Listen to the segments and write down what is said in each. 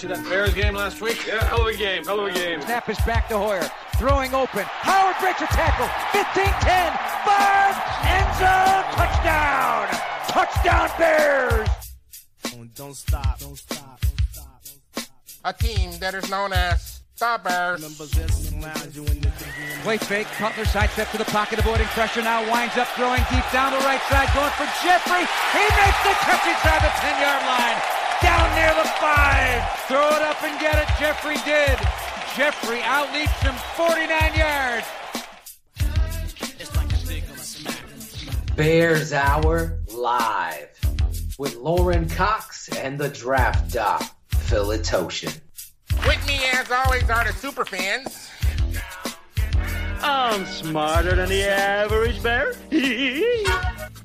See that Bears game last week? Yeah, hell of a game. Hell of a game. Snap is back to Hoyer. Throwing open. Howard breaks a tackle. 15 10. 5. End zone. Touchdown. Touchdown Bears. Don't stop. Don't stop. Don't stop. A team that is known as the Bears. Play fake. Cutler side step to the pocket, avoiding pressure. Now winds up throwing deep down the right side, going for Jeffery. He makes the catch inside the 10 yard line. Down near the five. Throw it up and get it. Jeffery did. Jeffery outleaps him 49 yards. Bears Hour live with Lorin Cox and the draft doc, Philitoshin. With me, as always, are the super fans. I'm smarter than the average bear.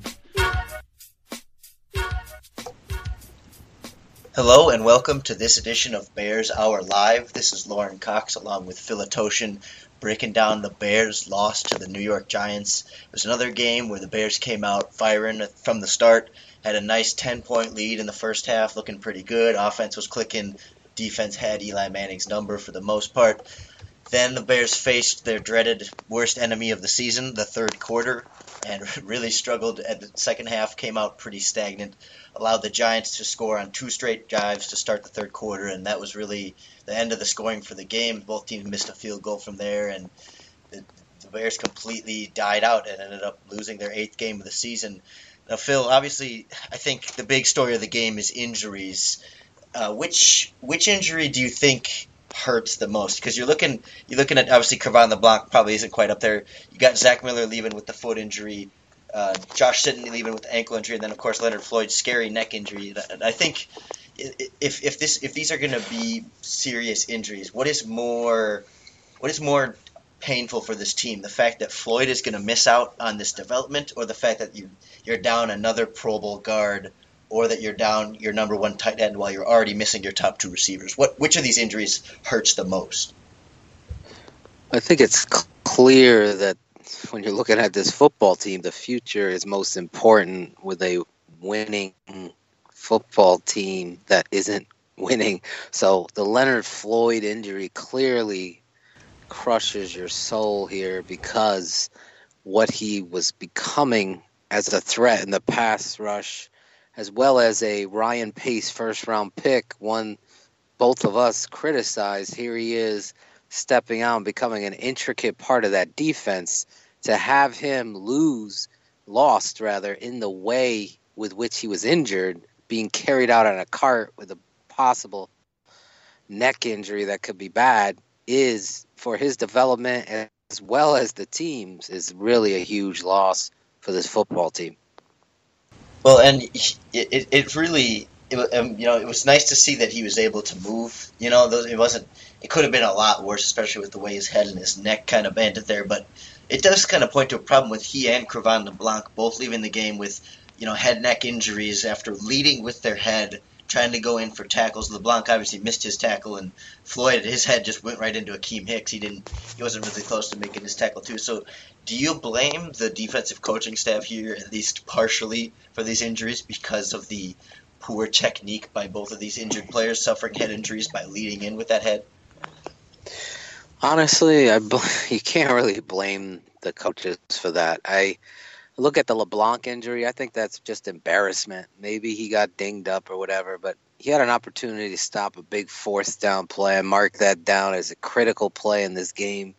Hello and welcome to this edition of Bears Hour Live. This is Lorin Cox along with Philitoshin breaking down the Bears' loss to the New York Giants. It was another game where the Bears came out firing from the start, had a nice 10 point lead in the first half, looking pretty good. Offense was clicking, defense had Eli Manning's number for the most part. Then the Bears faced their dreaded worst enemy of the season, the third quarter, and really struggled at the second half, came out pretty stagnant, allowed the Giants to score on two straight drives to start the third quarter, and that was really the end of the scoring for the game. Both teams missed a field goal from there, and the, the Bears completely died out and ended up losing their eighth game of the season. Now, Phil, obviously, I think the big story of the game is injuries. Uh, which which injury do you think hurts the most? Because you're looking you're looking at obviously Cre'Von LeBlanc probably isn't quite up there. You got Zach Miller leaving with the foot injury, uh, Josh Sitton leaving with the ankle injury, and then of course Leonard Floyd's scary neck injury. And I think if if this if these are going to be serious injuries, what is more what is more painful for this team? The fact that Floyd is going to miss out on this development, or the fact that you you're down another Pro Bowl guard or that you're down your number one tight end while you're already missing your top two receivers? What which of these injuries hurts the most? I think it's clear that when you're looking at this football team, the future is most important with a winning football team that isn't winning. So the Leonard Floyd injury clearly crushes your soul here because what he was becoming as a threat in the pass rush as well as a Ryan Pace first round pick, one both of us criticized. Here he is stepping out and becoming an intricate part of that defense. To have him lose, lost rather, in the way with which he was injured, being carried out on a cart with a possible neck injury that could be bad, is for his development as well as the team's, is really a huge loss for this football team. Well, and it, it, really, it, um, you know, it was nice to see that he was able to move. You know, it wasn't. It could have been a lot worse, especially with the way his head and his neck kind of banded there. But it does kind of point to a problem with he and Cre'Von LeBlanc both leaving the game with, you know, head neck injuries after leading with their head, trying to go in for tackles. LeBlanc obviously missed his tackle, and Floyd, his head just went right into Akiem Hicks. He didn't. He wasn't really close to making his tackle too. So do you blame the defensive coaching staff here, at least partially, for these injuries because of the poor technique by both of these injured players suffering head injuries by leading in with that head? Honestly, I bl- you can't really blame the coaches for that. I look at the LeBlanc injury. I think that's just embarrassment. Maybe he got dinged up or whatever, but he had an opportunity to stop a big fourth down play and mark that down as a critical play in this game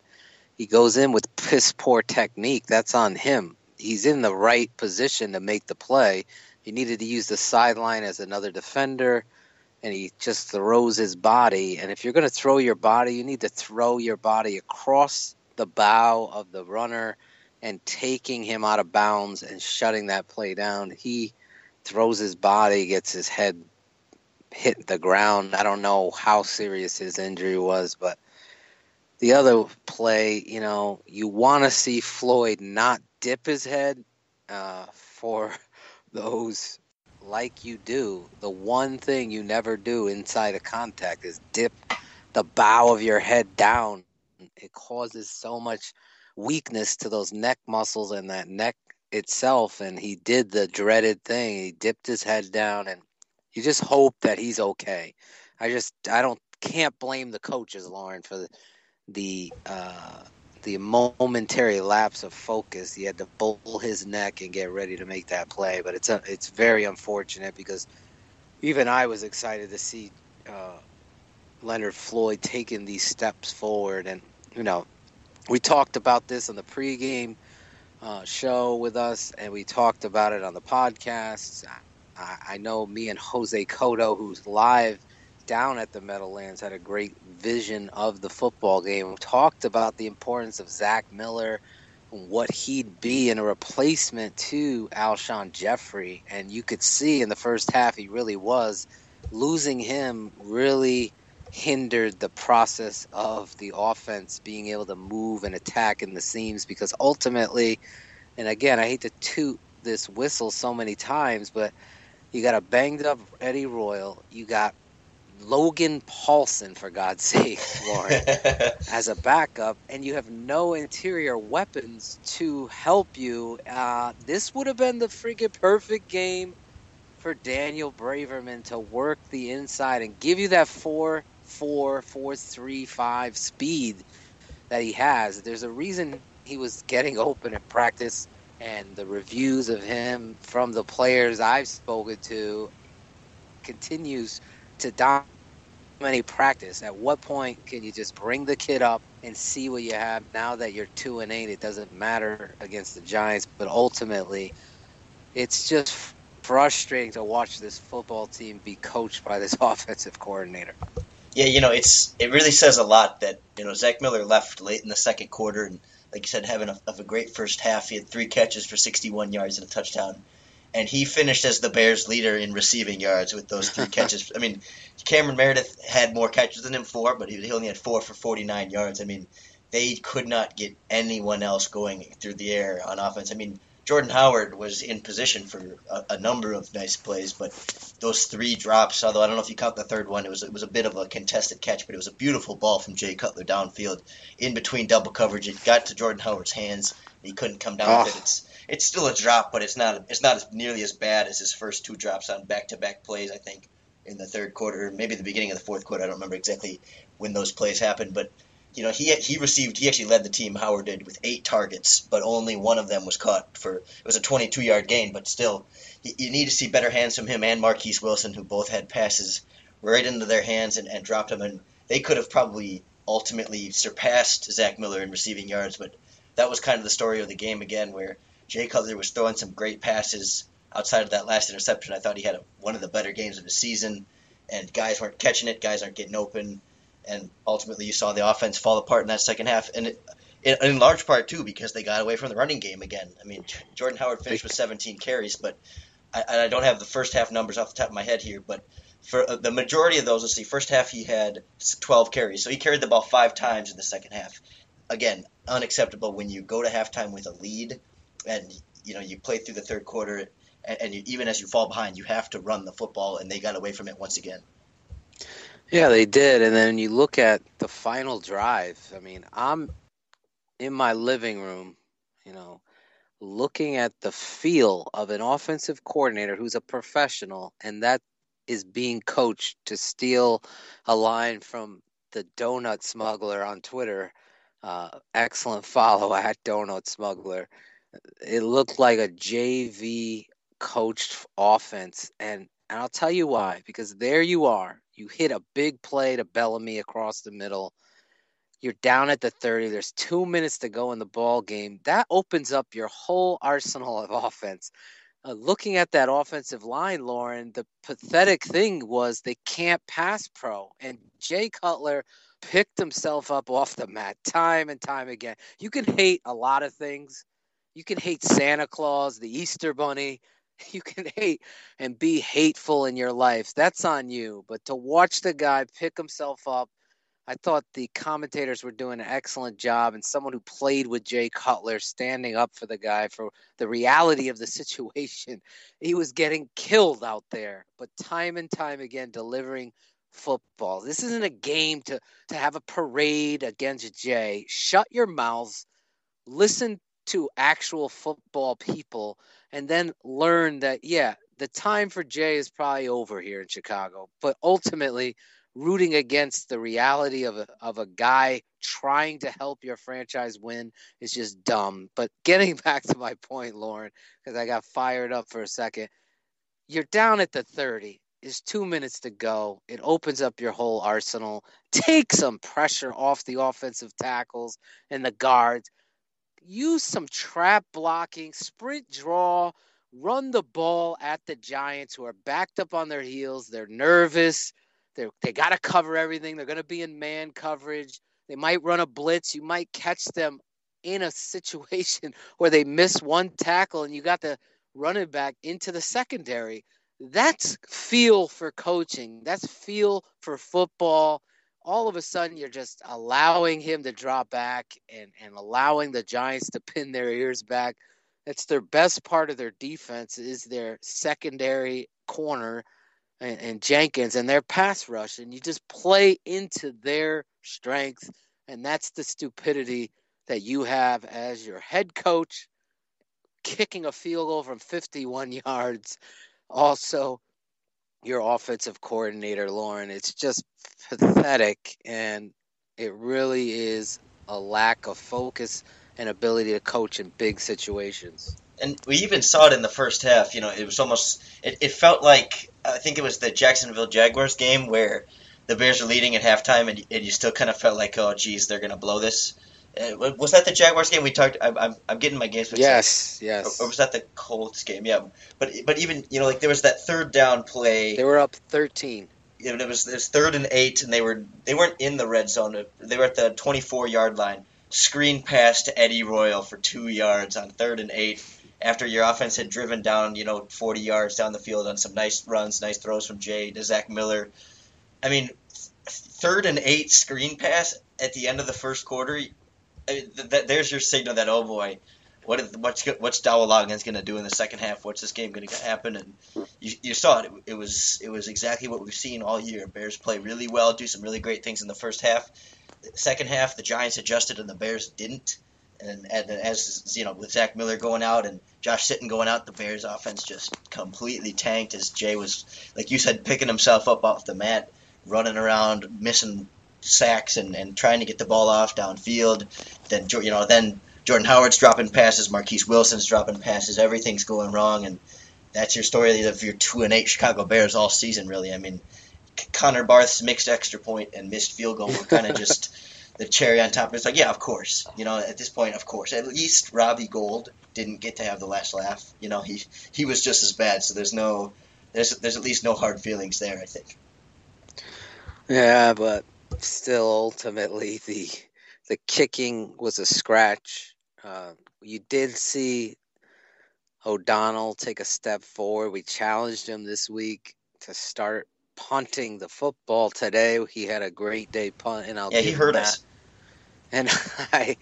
he goes in with piss poor technique. That's on him. He's in the right position to make the play. He needed to use the sideline as another defender, and he just throws his body. And if you're going to throw your body, you need to throw your body across the bow of the runner and taking him out of bounds and shutting that play down. He throws his body, gets his head hit the ground. I don't know how serious his injury was, but the other play, you know, you want to see Floyd not dip his head uh, for those like you do. The one thing you never do inside a contact is dip the bow of your head down. It causes so much weakness to those neck muscles and that neck itself. And he did the dreaded thing. He dipped his head down, and you just hope that he's okay. I just I don't can't blame the coaches, Lorin, for the the uh, the momentary lapse of focus. He had to bull his neck and get ready to make that play. But it's a, it's very unfortunate because even I was excited to see uh, Leonard Floyd taking these steps forward. And you know, we talked about this on the pregame uh, show with us, and we talked about it on the podcast. I, I know me and Jose Cotto, who's live down at the Meadowlands had a great vision of the football game. We Talked about the importance of Zach Miller, what he'd be in a replacement to Alshon Jeffery. and you could see in the first half he really was. Losing him really hindered the process of the offense being able to move and attack in the seams because ultimately, and again, I hate to toot this whistle so many times, but you got a banged up Eddie Royal, you got Logan Paulson for God's sake, Lorin, as a backup, and you have no interior weapons to help you. Uh, this would have been the freaking perfect game for Daniel Braverman to work the inside and give you that four, four, four, three, five speed that he has. There's a reason he was getting open in practice, and the reviews of him from the players I've spoken to continues to dominate practice. At what point can you just bring the kid up and see what you have? Now that you're two and eight, it doesn't matter against the Giants, but ultimately, it's just frustrating to watch this football team be coached by this offensive coordinator. Yeah, you know, it's it really says a lot that you know Zach Miller left late in the second quarter, and like you said, having a, of a great first half. He had three catches for 61 yards and a touchdown and he finished as the Bears' leader in receiving yards with those three catches. I mean, Cameron Meredith had more catches than him, four, but he only had four for 49 yards. I mean, they could not get anyone else going through the air on offense. I mean, Jordan Howard was in position for a, a, number of nice plays, but those three drops, although I don't know if you count the third one, it was it was a bit of a contested catch, but it was a beautiful ball from Jay Cutler downfield in between double coverage. It got to Jordan Howard's hands. He couldn't come down oh. with it. Ah. It's it's still a drop, but it's not it's not as nearly as bad as his first two drops on back to back plays. I think in the third quarter, maybe the beginning of the fourth quarter. I don't remember exactly when those plays happened, but you know he he received he actually led the team. Howard did with eight targets, but only one of them was caught for it was a 22 yard gain. But still, you, you need to see better hands from him and Marquess Wilson, who both had passes right into their hands and, and dropped them, and they could have probably ultimately surpassed Zach Miller in receiving yards, but that was kind of the story of the game again, where Jay Cutler was throwing some great passes outside of that last interception. I thought he had a, one of the better games of the season, and guys weren't catching it, guys aren't getting open, and ultimately you saw the offense fall apart in that second half, and it, in, large part too because they got away from the running game again. I mean, Jordan Howard finished with 17 carries, but I, I don't have the first half numbers off the top of my head here, but for uh, the majority of those, let's see, first half he had 12 carries, so he carried the ball five times in the second half. Again, unacceptable when you go to halftime with a lead and you know you play through the third quarter, and, and you, even as you fall behind, you have to run the football, and they got away from it once again. Yeah, they did. And then you look at the final drive. I mean, I'm in my living room, you know, looking at the feel of an offensive coordinator who's a professional, and that is being coached to steal a line from the donut smuggler on Twitter. Uh, excellent follow at donut smuggler it looked like a JV coached offense. And, and I'll tell you why. Because there you are. You hit a big play to Bellamy across the middle. You're down at the 30. There's two minutes to go in the ball game. That opens up your whole arsenal of offense. Uh, looking at that offensive line, Lorin, the pathetic thing was they can't pass pro. And Jay Cutler picked himself up off the mat time and time again. You can hate a lot of things, you can hate Santa Claus, the Easter Bunny. you can hate and be hateful in your life. That's on you. But to watch the guy pick himself up, I thought the commentators were doing an excellent job, and someone who played with Jay Cutler standing up for the guy for the reality of the situation. He was getting killed out there, but time and time again delivering football. This isn't a game to to have a parade against Jay. Shut your mouths. Listen to actual football people and then learn that yeah, the time for Jay is probably over here in Chicago, but ultimately rooting against the reality of a of a guy trying to help your franchise win is just dumb. But getting back to my point, Lorin, because I got fired up for a second, you're down at the 30. Is two minutes to go. It opens up your whole arsenal. Take some pressure off the offensive tackles and the guards. Use some trap blocking, sprint draw, run the ball at the Giants who are backed up on their heels. They're nervous they they got to cover everything. They're going to be in man coverage. They might run a blitz. You might catch them in a situation where they miss one tackle and you got the running back into the secondary. That's feel for coaching. That's feel for football. All of a sudden, you're just allowing him to drop back and, and allowing the Giants to pin their ears back. That's their best part of their defense is their secondary corner and, and Jenkins and their pass rush, and you just play into their strength, and that's the stupidity that you have as your head coach, kicking a field goal from 51 yards. Also, your offensive coordinator, Lorin. It's just pathetic, and it really is a lack of focus and ability to coach in big situations and we even saw it in the first half. You know, it was almost it, it felt like I think it was the Jacksonville Jaguars game where the Bears are leading at halftime, and, and you still kind of felt like, oh, geez, they're going to blow this. Uh, was that the Jaguars game we talked? I, I'm, I'm getting my games mixed Yes, yes. Or, or, was that the Colts game? Yeah, but but even you know like there was that third down play. They were up thirteen. Yeah, it was it was third and eight, and they were they weren't in the red zone. They were at the 24 yard line. Screen pass to Eddie Royal for two yards on third and eight after your offense had driven down, you know, 40 yards down the field on some nice runs, nice throws from Jay to Zach Miller. I mean, third and eight screen pass at the end of the first quarter. Th- th- there's your signal that oh boy, what is, what's what's Dowell Loggains going to do in the second half? What's this game going to happen? And you, you saw it. it. It was it was exactly what we've seen all year. Bears play really well, do some really great things in the first half. The second half, the Giants adjusted and the Bears didn't and, and as you know, with Zach Miller going out and Josh Sitton going out, the Bears' offense just completely tanked. As Jay was, like you said, picking himself up off the mat, running around, missing sacks, and, and trying to get the ball off downfield. Then you know, then Jordan Howard's dropping passes, Marquess Wilson's dropping passes. Everything's going wrong, and that's your story of your two and eight Chicago Bears all season. Really, I mean, Connor Barth's mixed extra point and missed field goal were kind of just the cherry on top. It's like, yeah, of course. You know, at this point, of course. At least Robbie Gould didn't get to have the last laugh. You know, he he was just as bad. So there's no there's there's at least no hard feelings there. I think. Yeah, but still, ultimately, the the kicking was a scratch. Uh, you did see O'Donnell take a step forward. We challenged him this week to start punting the football today. He had a great day punting. I'll yeah, he hurt that. us. And I,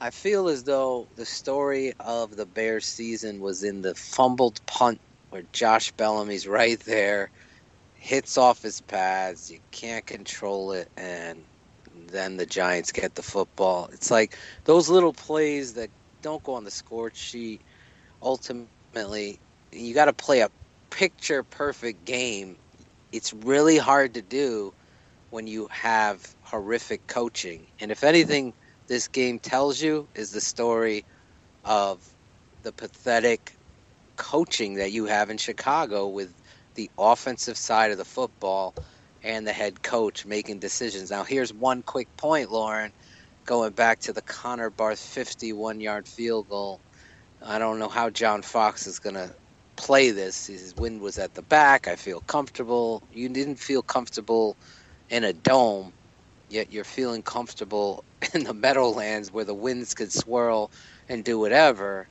I feel as though the story of the Bears season was in the fumbled punt where Josh Bellamy's right there, hits off his pads. You can't control it, and then the Giants get the football. It's like those little plays that don't go on the score sheet. Ultimately, you got to play a picture perfect game. It's really hard to do when you have horrific coaching. And if anything, this game tells you is the story of the pathetic coaching that you have in Chicago with the offensive side of the football and the head coach making decisions. Now, here's one quick point, Lorin, going back to the Connor Barth 51 yard field goal. I don't know how John Fox is going to play this. His wind was at the back. I feel comfortable. You didn't feel comfortable in a dome, yet you're feeling comfortable in the Meadowlands where the winds could swirl and do whatever.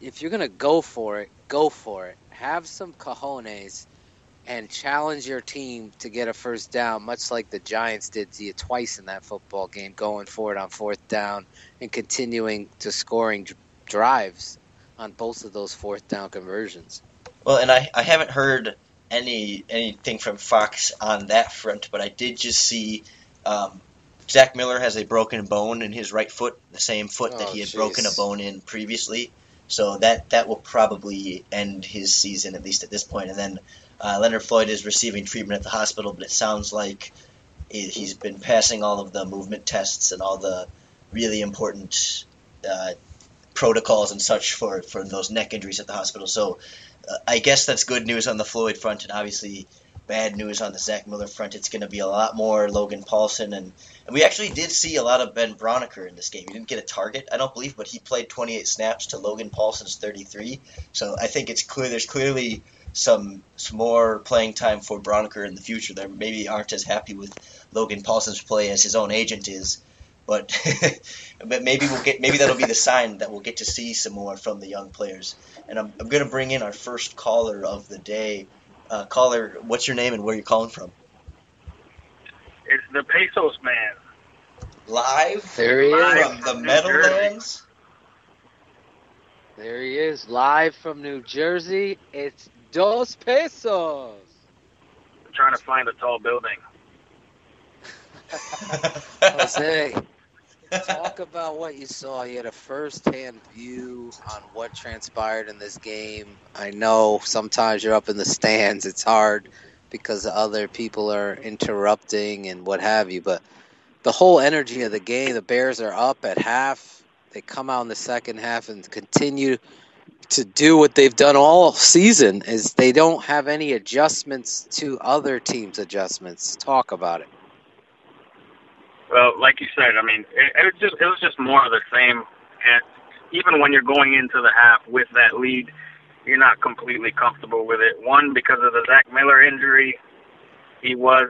if you're gonna go for it, go for it. Have some cojones and challenge your team to get a first down, much like the Giants did to you twice in that football game, going for it on fourth down and continuing to scoring drives on both of those fourth down conversions. Well, and I, I haven't heard any anything from Fox on that front, but I did just see um, Zach Miller has a broken bone in his right foot, the same foot oh, that he had geez. broken a bone in previously. So that that will probably end his season at least at this point. And then uh, Leonard Floyd is receiving treatment at the hospital, but it sounds like he's been passing all of the movement tests and all the really important uh, protocols and such for, for those neck injuries at the hospital. So uh, I guess that's good news on the Floyd front, and obviously bad news on the Zach Miller front. It's going to be a lot more Logan Paulson, and, and we actually did see a lot of Ben Braunecker in this game. He didn't get a target, I don't believe, but he played 28 snaps to Logan Paulson's 33. So I think it's clear there's clearly some some more playing time for Braunecker in the future. They maybe aren't as happy with Logan Paulson's play as his own agent is. But but maybe we'll get maybe that'll be the sign that we'll get to see some more from the young players. And I'm, I'm going to bring in our first caller of the day. Uh, caller, what's your name and where you're calling from? It's the Pesos Man. Live there he is. from the Meadowlands. There he is, live from New Jersey. It's Dos Pesos. I'm trying to find a tall building. Jose, talk about what you saw. You had a first-hand view on what transpired in this game. I know sometimes you're up in the stands; it's hard because other people are interrupting and what have you. But the whole energy of the game, the Bears are up at half. They come out in the second half and continue to do what they've done all season. Is they don't have any adjustments to other teams' adjustments. Talk about it. Well, like you said, I mean, it, it was just it was just more of the same. And even when you're going into the half with that lead, you're not completely comfortable with it. One, because of the Zach Miller injury, he was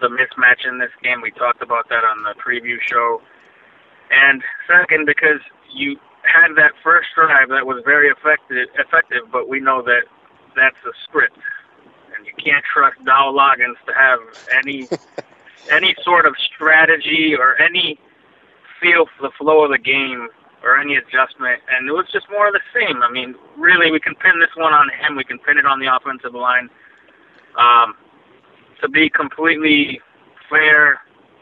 the mismatch in this game. We talked about that on the preview show. And second, because you had that first drive that was very effective, effective, but we know that that's a script, and you can't trust Dow Loggains to have any any sort of strategy or any feel for the flow of the game or any adjustment. And it was just more of the same. I mean, really, we can pin this one on him. We can pin it on the offensive line. Um, to be completely fair,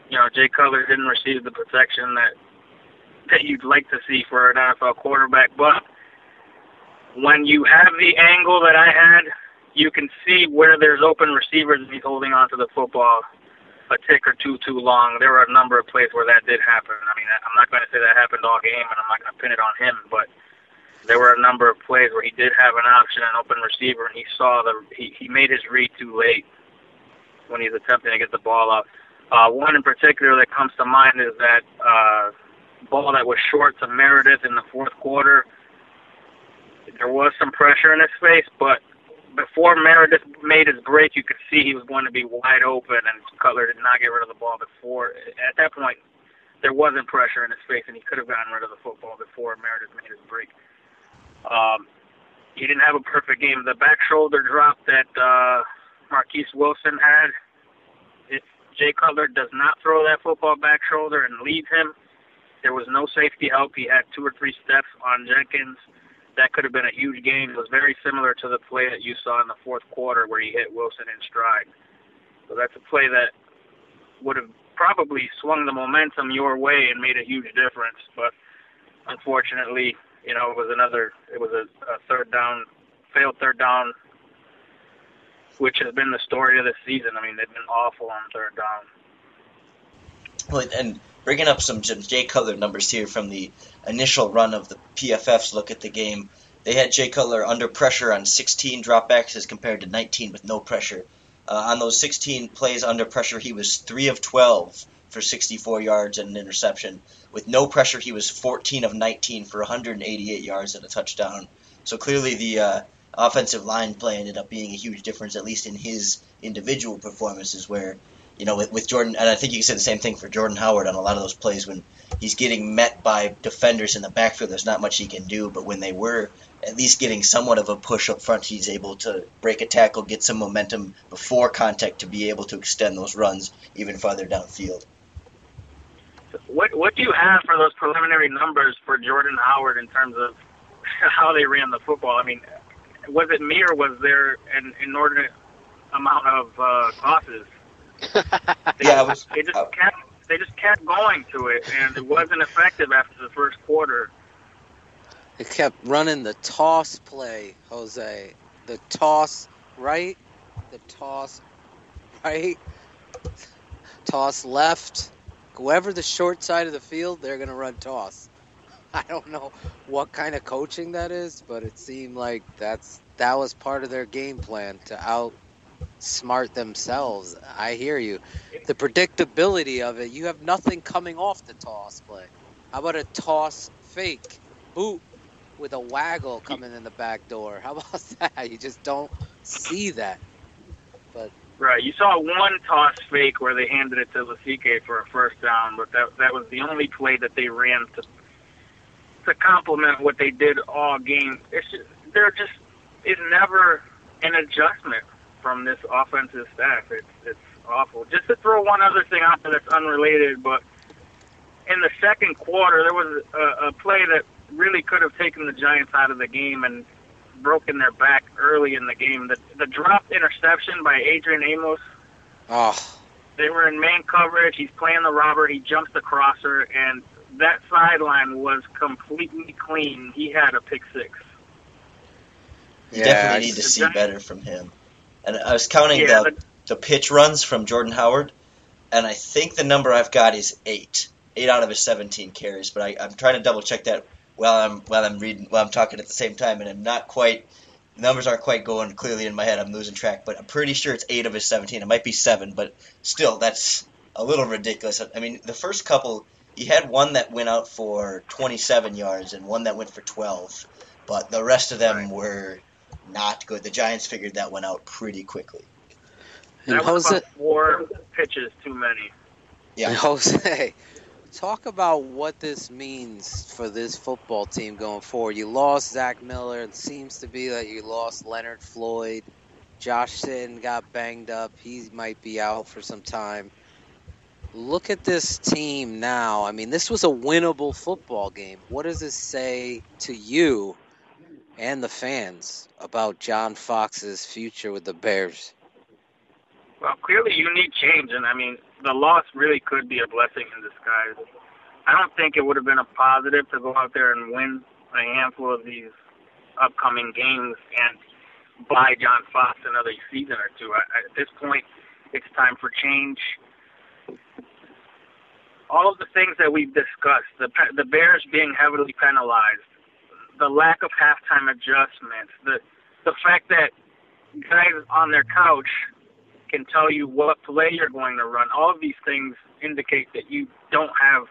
you know, Jay Cutler didn't receive the protection that that you'd like to see for an NFL quarterback. But when you have the angle that I had, you can see where there's open receivers and he's holding on to the football a tick or two too long. There were a number of plays where that did happen. I mean, I'm not going to say that happened all game, and I'm not going to pin it on him, but there were a number of plays where he did have an option, an open receiver, and he saw the he, he made his read too late when he's attempting to get the ball up. Uh, one in particular that comes to mind is that uh, ball that was short to Meredith in the fourth quarter. There was some pressure in his face, but before Meredith made his break, you could see he was going to be wide open, and Cutler did not get rid of the ball before. At that point, there wasn't pressure in his face, and he could have gotten rid of the football before Meredith made his break. Um, he didn't have a perfect game. The back shoulder drop that uh, Marquess Wilson had, if Jay Cutler does not throw that football back shoulder and leads him, there was no safety help. He had two or three steps on Jenkins that could have been a huge gain. It was very similar to the play that you saw in the fourth quarter where he hit Wilson in stride. So that's a play that would have probably swung the momentum your way and made a huge difference. But unfortunately, you know, it was another, it was a, a third down, failed third down, which has been the story of the season. I mean, they've been awful on third down. Well, and bringing up some, Jay Cutler numbers here from the initial run of the PFF's look at the game. They had Jay Cutler under pressure on 16 dropbacks as compared to 19 with no pressure. Uh, on those 16 plays under pressure, he was 3 of 12 for 64 yards and an interception. With no pressure, he was 14 of 19 for 188 yards and a touchdown. So clearly, the uh, offensive line play ended up being a huge difference, at least in his individual performances, where you know, with, with Jordan, and I think you can say the same thing for Jordan Howard on a lot of those plays when he's getting met by defenders in the backfield. There's not much he can do, but when they were at least getting somewhat of a push up front, he's able to break a tackle, get some momentum before contact to be able to extend those runs even farther downfield. What what do you have for those preliminary numbers for Jordan Howard in terms of how they ran the football? I mean, was it me or was there an inordinate amount of uh, tosses? They, Yeah, was- they just uh, kept they just kept going to it, and it wasn't effective after the first quarter. They kept running the toss play, Jose. The toss right, the toss right, toss left. Whoever the short side of the field, they're gonna run toss. I don't know what kind of coaching that is, but it seemed like that's that was part of their game plan to outsmart themselves. I hear you. The predictability of it, you have nothing coming off the toss play. How about a toss fake boot with a waggle coming in the back door? How about that? You just don't see that. But Right. You saw one toss fake where they handed it to Lasike for a first down, but that that was the only play that they ran to to complement what they did all game. It's just, there just is never an adjustment from this offensive staff. It's it's awful. Just to throw one other thing out there that's unrelated, but in the second quarter there was a, a play that really could have taken the Giants out of the game and broken their back early in the game. The the dropped interception by Adrian Amos. oh, They were in man coverage. He's playing the robber. He jumps the crosser, and that sideline was completely clean. He had a pick six. You Yeah, definitely I need to just- see better from him. And I was counting Yeah, the, but- the pitch runs from Jordan Howard, and I think the number I've got is eight. Eight out of his 17 carries, but I, I'm trying to double check that while I'm while I'm reading while I'm talking at the same time, and I'm not quite. The numbers aren't quite going clearly in my head. I'm losing track, but I'm pretty sure it's eight of his 17. It might be seven, but still, that's a little ridiculous. I mean, the first couple, he had one that went out for 27 yards and one that went for 12, but the rest of them were not good. The Giants figured that one out pretty quickly. and That was Jose, four pitches too many. Yeah. and Jose, talk about what this means for this football team going forward. You lost Zach Miller. It seems to be that you lost Leonard Floyd. Josh Sitton got banged up. He might be out for some time. Look at this team now. I mean, this was a winnable football game. What does this say to you and the fans about John Fox's future with the Bears? Well, clearly you need change, and I mean the loss really could be a blessing in disguise. I don't think it would have been a positive to go out there and win a handful of these upcoming games and buy John Fox another season or two. I, at this point, it's time for change. All of the things that we've discussed, the the Bears being heavily penalized, the lack of halftime adjustments, the the fact that guys on their couch can tell you what play you're going to run. All of these things indicate that you don't have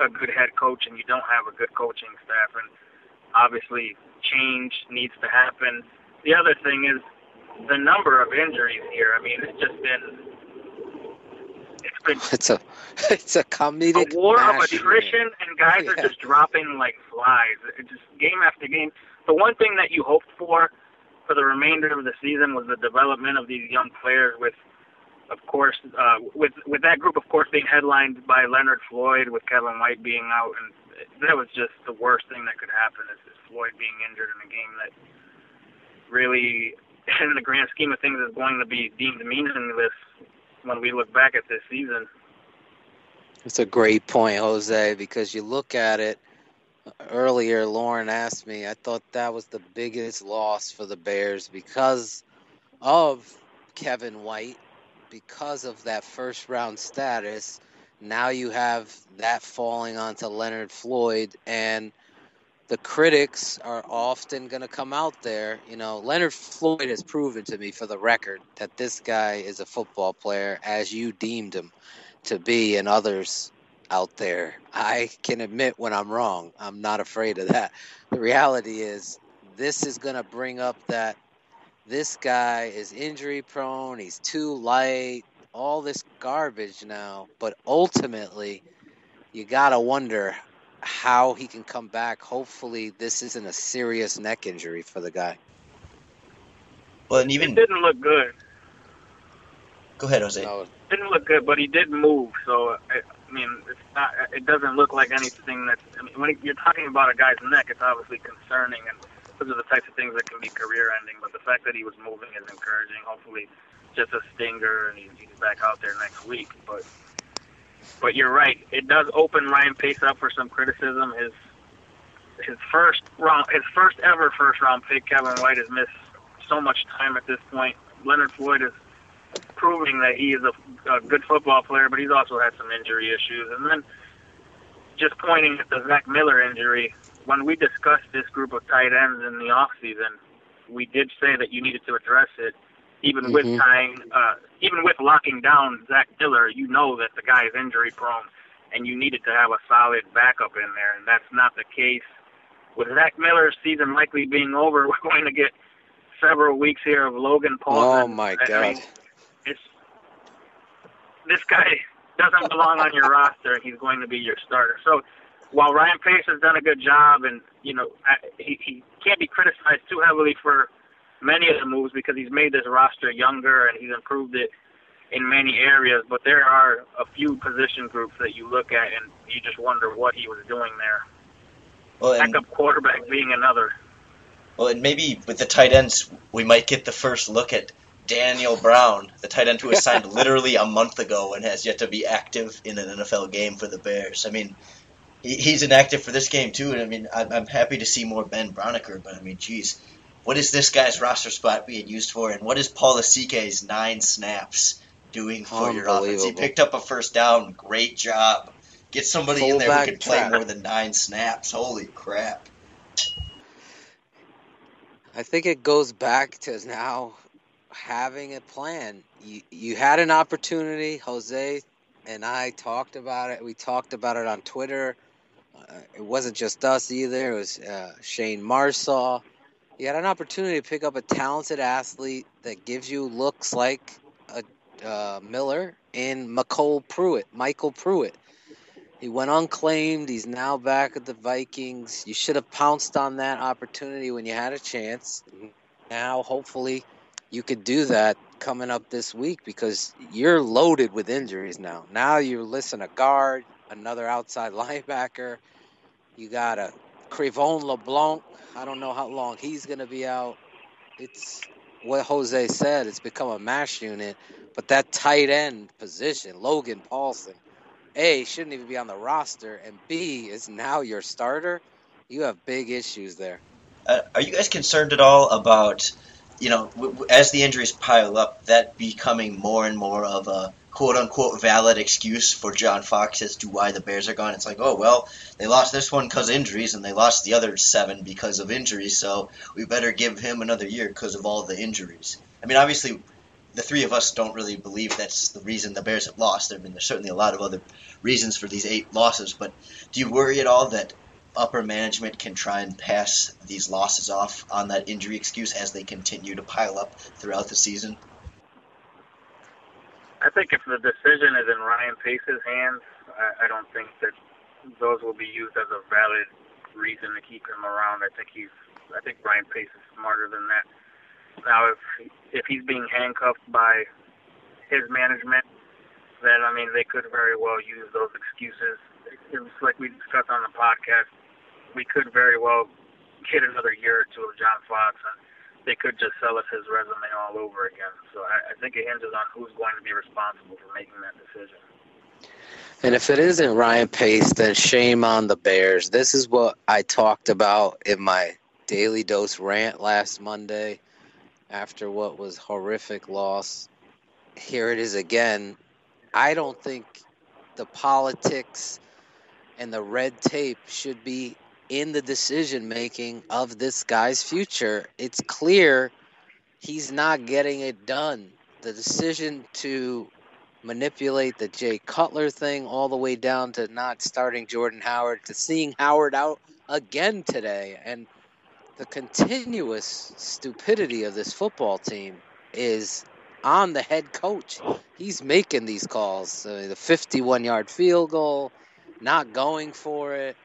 a good head coach and you don't have a good coaching staff. And obviously, change needs to happen. The other thing is the number of injuries here. I mean, it's just been it's It's a it's a comedic a war of attrition, and guys are Yeah. just dropping like flies. It just game after game. The one thing that you hoped for for the remainder of the season was the development of these young players. With, of course, uh, with with that group, of course, being headlined by Leonard Floyd, with Kevin White being out, and that was just the worst thing that could happen is, is Floyd being injured in a game that really, in the grand scheme of things, is going to be deemed meaningless when we look back at this season. It's a great point, Jose, because you look at it earlier. Lorin asked me. I thought that was the biggest loss for the Bears because of Kevin White, because of that first round status. Now you have that falling onto Leonard Floyd, and the critics are often going to come out there. You know, Leonard Floyd has proven to me, for the record, that this guy is a football player as you deemed him to be, and others out there. I can admit when I'm wrong. I'm not afraid of that. The reality is, this is going to bring up that this guy is injury prone. He's too light. all this garbage now, but ultimately, you gotta wonder how he can come back. Hopefully, this isn't a serious neck injury for the guy. Well, and even it didn't look good. Go ahead, Jose. No, Didn't look good, but he did move. So I, I mean, it's not. It doesn't look like anything that's. I mean, when you're talking about a guy's neck, it's obviously concerning, and those are the types of things that can be career-ending. But the fact that he was moving is encouraging. Hopefully, just a stinger, and he's back out there next week. But but you're right. It does open Ryan Pace up for some criticism. His his first round, his first ever first round pick, Kevin White, has missed so much time at this point. Leonard Floyd is proving that he is a, a good football player, but he's also had some injury issues. And then just pointing at the Zach Miller injury, when we discussed this group of tight ends in the off season, we did say that you needed to address it even with Mhm. tying, uh, even with locking down Zach Miller, you know that the guy is injury prone, and you needed to have a solid backup in there, and that's not the case. With Zach Miller's season likely being over, we're going to get several weeks here of Logan Paul. Oh my I- I God! mean, it's this guy doesn't belong on your roster, and he's going to be your starter. So while Ryan Pace has done a good job, and you know I- he, he can't be criticized too heavily for many of the moves because he's made this roster younger and he's improved it in many areas. But there are a few position groups that you look at and you just wonder what he was doing there. well, and, Backup quarterback being another. well, and maybe with the tight ends, we might get the first look at Daniel Brown, the tight end who was signed literally a month ago and has yet to be active in an NFL game for the Bears. I mean, he, he's inactive for this game too, and I mean, I'm, I'm happy to see more Ben Braunecker, but I mean, geez, what is this guy's roster spot being used for, and what is Paul Lasike's nine snaps doing for your offense? He picked up a first down, great job. Get somebody in there who can play trap. more than nine snaps. Holy crap! I think it goes back to now having a plan. You you had an opportunity, Jose and I talked about it. We talked about it on Twitter. Uh, it wasn't just us either. It was uh, Shane Marsaw. You had an opportunity to pick up a talented athlete that gives you looks like a uh, Miller and MyCole Pruitt, Michael Pruitt. He went unclaimed. He's now back at the Vikings. You should have pounced on that opportunity when you had a chance. Now, hopefully, you could do that coming up this week because you're loaded with injuries now. Now you're listing a guard, another outside linebacker. You got a Cre'Von LeBlanc. I don't know how long he's going to be out. It's what Jose said. It's become a mash unit. But that tight end position, Logan Paulson, A, shouldn't even be on the roster, and B, is now your starter. You have big issues there. Uh, are you guys concerned at all about, you know, w- w- as the injuries pile up, that becoming more and more of a quote unquote valid excuse for John Fox as to why the Bears are gone? It's like, oh, well, they lost this one because injuries, and they lost the other seven because of injuries, so we better give him another year because of all the injuries. I mean, obviously, the three of us don't really believe that's the reason the Bears have lost. Have been there's certainly a lot of other reasons for these eight losses, but do you worry at all that upper management can try and pass these losses off on that injury excuse as they continue to pile up throughout the season? I think if the decision is in Ryan Pace's hands, I, I don't think that those will be used as a valid reason to keep him around. I think he's, I think Ryan Pace is smarter than that. Now, if if he's being handcuffed by his management, then I mean they could very well use those excuses. It's like we discussed on the podcast. We could very well get another year or two of John Fox, and they could just sell us his resume all over again. So I, I think it hinges on who's going to be responsible for making that decision. And if it isn't Ryan Pace, then shame on the Bears. This is what I talked about in my daily dose rant last Monday after what was horrific loss. Here it is again. I don't think the politics and the red tape should be in the decision making of this guy's future. It's clear he's not getting it done. The decision to manipulate the Jay Cutler thing all the way down to not starting Jordan Howard to seeing Howard out again today and the continuous stupidity of this football team is on the head coach. He's making these calls. Uh, the 51 yard field goal, not going for it,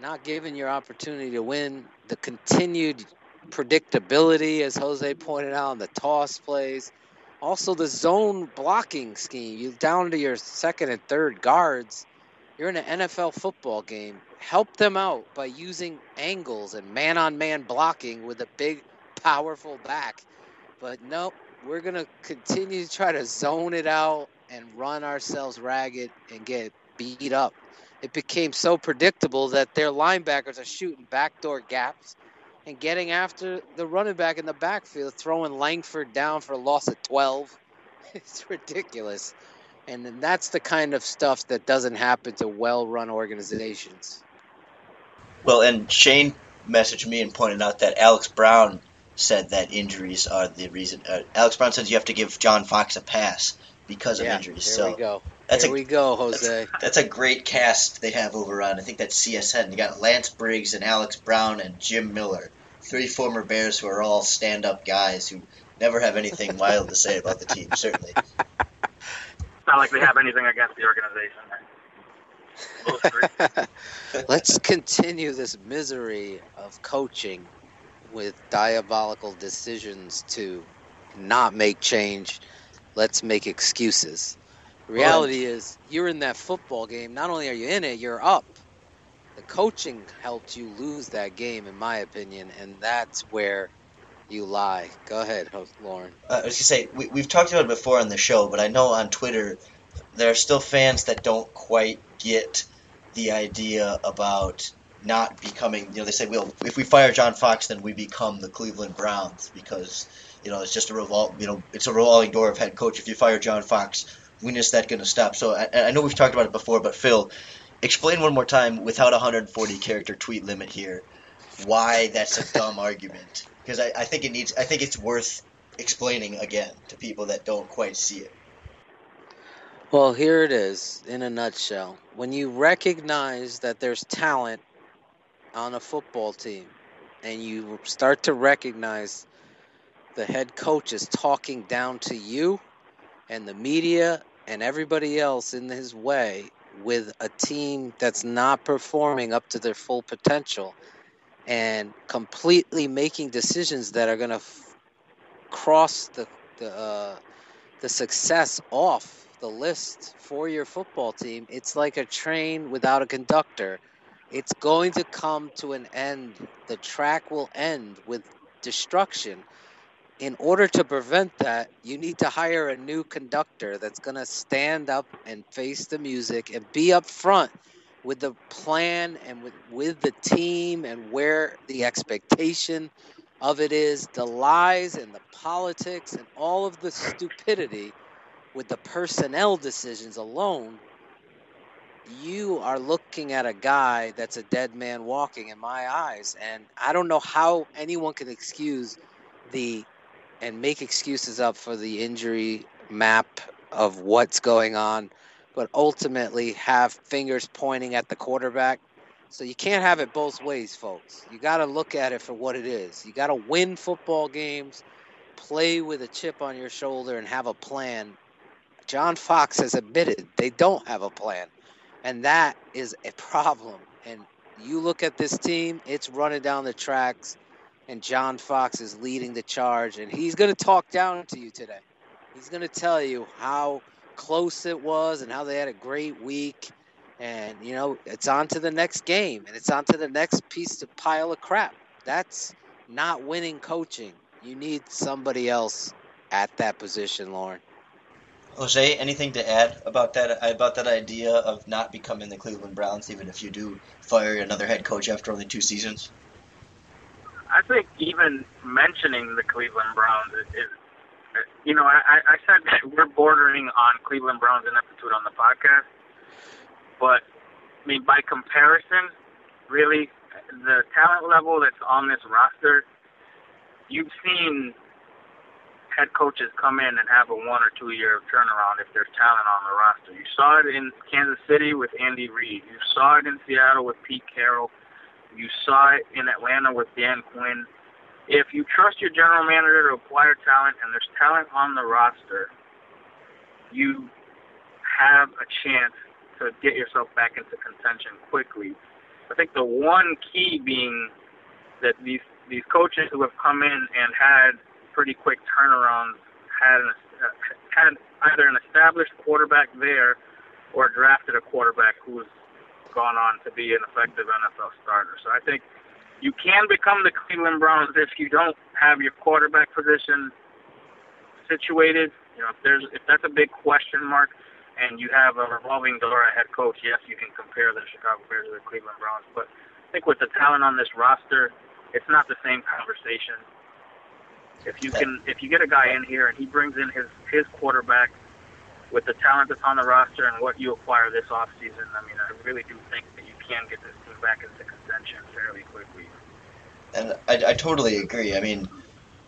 not giving your opportunity to win, the continued predictability, as Jose pointed out, in the toss plays. Also, the zone blocking scheme. You down to your second and third guards. You're in an NFL football game. Help them out by using angles and man on man blocking with a big, powerful back. But nope, we're going to continue to try to zone it out and run ourselves ragged and get beat up. It became so predictable that their linebackers are shooting backdoor gaps and getting after the running back in the backfield, throwing Langford down for a loss of 12. It's ridiculous. And that's the kind of stuff that doesn't happen to well run organizations. Well, and Shane messaged me and pointed out that Alex Brown said that injuries are the reason. Uh, Alex Brown says you have to give John Fox a pass because of yeah, injuries. There so we go. That's there a, we go, Jose. That's, that's, a great cast they have over on. I think that's CSN. You got Lance Briggs and Alex Brown and Jim Miller, three former Bears who are all stand-up guys who never have anything wild to say about the team. Certainly. It's not like they have anything against the organization. Let's continue this misery of coaching with diabolical decisions to not make change. Let's make excuses. The reality well, is, you're in that football game. Not only are you in it, you're up. The coaching helped you lose that game, in my opinion, and that's where you lie. Go ahead, Lorin. Uh, I was going to say, we, we've talked about it before on the show, but I know on Twitter there are still fans that don't quite get the idea about not becoming. You know, they say, "Well, if we fire John Fox, then we become the Cleveland Browns because you know it's just a revol. You know, it's a revolving door of head coach. If you fire John Fox, when is that going to stop?" So I, I know we've talked about it before, but Phil, explain one more time without a 140 character tweet limit here, why that's a dumb argument. Because I, I think it needs. I think it's worth explaining again to people that don't quite see it. Well, here it is in a nutshell. When you recognize that there's talent on a football team and you start to recognize the head coach is talking down to you and the media and everybody else in his way with a team that's not performing up to their full potential and completely making decisions that are going to f- cross the the, uh, the success off the list for your football team it's like a train without a conductor it's going to come to an end. The track will end with destruction. In order to prevent that, you need to hire a new conductor that's going to stand up and face the music and be up front with the plan and with, with the team and where the expectation of it is, the lies and the politics and all of the stupidity with the personnel decisions alone you are looking at a guy that's a dead man walking in my eyes. And I don't know how anyone can excuse the and make excuses up for the injury map of what's going on, but ultimately have fingers pointing at the quarterback. So you can't have it both ways, folks. You got to look at it for what it is. You got to win football games, play with a chip on your shoulder, and have a plan. John Fox has admitted they don't have a plan. And that is a problem. And you look at this team, it's running down the tracks, and John Fox is leading the charge. And he's going to talk down to you today. He's going to tell you how close it was and how they had a great week. And, you know, it's on to the next game and it's on to the next piece of pile of crap. That's not winning coaching. You need somebody else at that position, Lorin. Jose, anything to add about that about that idea of not becoming the Cleveland Browns, even if you do fire another head coach after only two seasons? I think even mentioning the Cleveland Browns is, is you know, I, I said we're bordering on Cleveland Browns ineptitude on the podcast, but I mean by comparison, really, the talent level that's on this roster, you've seen head coaches come in and have a one or two year turnaround if there's talent on the roster. You saw it in Kansas City with Andy Reid. You saw it in Seattle with Pete Carroll. You saw it in Atlanta with Dan Quinn. if you trust your general manager to acquire talent and there's talent on the roster, you have a chance to get yourself back into contention quickly. I think the one key being that these these coaches who have come in and had pretty quick turnarounds had an, had either an established quarterback there or drafted a quarterback who's gone on to be an effective NFL starter. So I think you can become the Cleveland Browns if you don't have your quarterback position situated. You know, if there's if that's a big question mark, and you have a revolving door at head coach, yes, you can compare the Chicago Bears to the Cleveland Browns. But I think with the talent on this roster, it's not the same conversation. If you can, if you get a guy in here and he brings in his his quarterback with the talent that's on the roster and what you acquire this off season, I mean, I really do think that you can get this team back into contention fairly quickly. And I, I totally agree. I mean,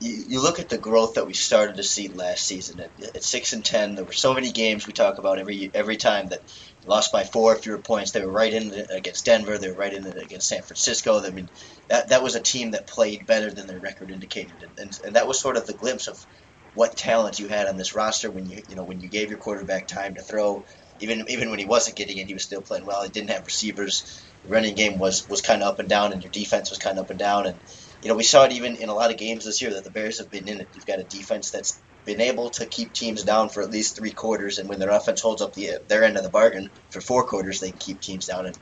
you, you look at the growth that we started to see last season at, at six and ten. There were so many games we talk about every every time that lost by four or fewer points. They were right in it against Denver. They were right in it against San Francisco. I mean, that that was a team that played better than their record indicated, and, and, and that was sort of the glimpse of what talent you had on this roster when you you know when you gave your quarterback time to throw. Even even when he wasn't getting it, he was still playing well. He didn't have receivers. The running game was was kind of up and down, and your defense was kind of up and down. And you know we saw it even in a lot of games this year that the Bears have been in it. You've got a defense that's been able to keep teams down for at least three quarters, and when their offense holds up the their end of the bargain for four quarters, they can keep teams down. And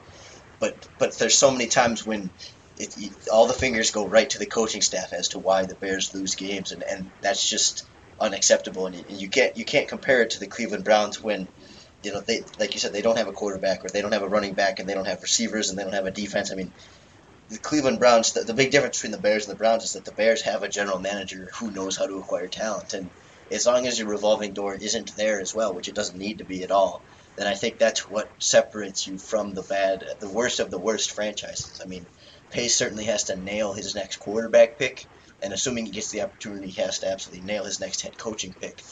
but but there's so many times when it, all the fingers go right to the coaching staff as to why the Bears lose games, and, and that's just unacceptable. And you, can't you can't compare it to the Cleveland Browns when you know they like you said they don't have a quarterback or they don't have a running back and they don't have receivers and they don't have a defense. I mean. The Cleveland Browns. The, the big difference between the Bears and the Browns is that the Bears have a general manager who knows how to acquire talent, and as long as your revolving door isn't there as well, which it doesn't need to be at all, then I think that's what separates you from the bad, the worst of the worst franchises. I mean, Pace certainly has to nail his next quarterback pick, and assuming he gets the opportunity, he has to absolutely nail his next head coaching pick.